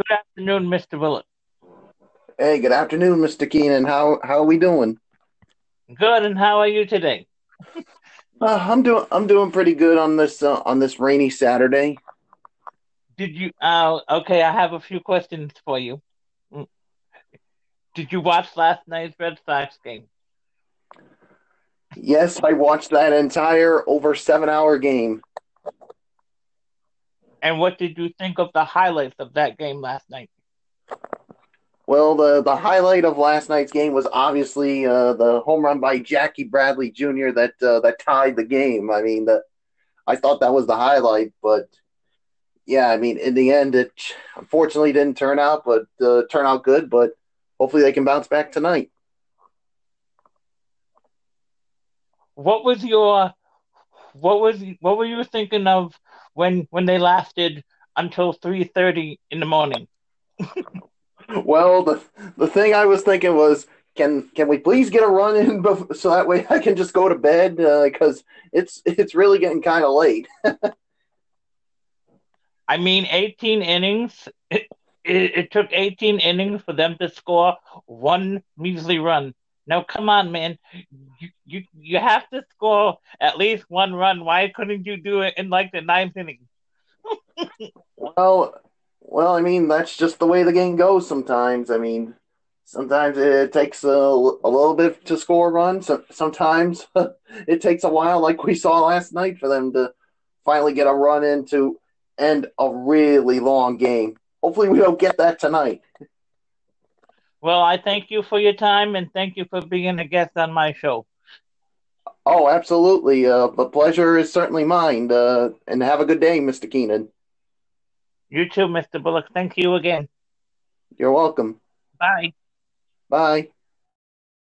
Good afternoon, Mr. Willett. Hey, good afternoon, Mr. Keenan. How how are we doing? Good, and how are you today? Uh, I'm doing I'm doing pretty good on this uh, on this rainy Saturday. Did you? Uh, okay, I have a few questions for you. Mm. Did you watch last night's Red Sox game? Yes, I watched that entire over seven hour game. And what did you think of the highlights of that game last night? Well, the the highlight of last night's game was obviously uh, the home run by Jackie Bradley Jr. that uh, that tied the game. I mean, the, I thought that was the highlight, but yeah, I mean, in the end, it unfortunately didn't turn out, but uh, turn out good. But hopefully, they can bounce back tonight. What was your what was what were you thinking of when when they lasted until three thirty in the morning? well, the the thing I was thinking was, can can we please get a run in before, so that way I can just go to bed because uh, it's it's really getting kind of late. I mean, eighteen innings. It, it, it took eighteen innings for them to score one measly run. Now, come on, man. You, you you have to score at least one run. Why couldn't you do it in like the ninth inning? well, well, I mean, that's just the way the game goes sometimes. I mean, sometimes it takes a, a little bit to score a run. So, sometimes it takes a while, like we saw last night, for them to finally get a run in to end a really long game. Hopefully, we don't get that tonight. Well, I thank you for your time and thank you for being a guest on my show. Oh, absolutely. Uh, the pleasure is certainly mine. Uh, and have a good day, Mr. Keenan. You too, Mr. Bullock. Thank you again. You're welcome. Bye. Bye.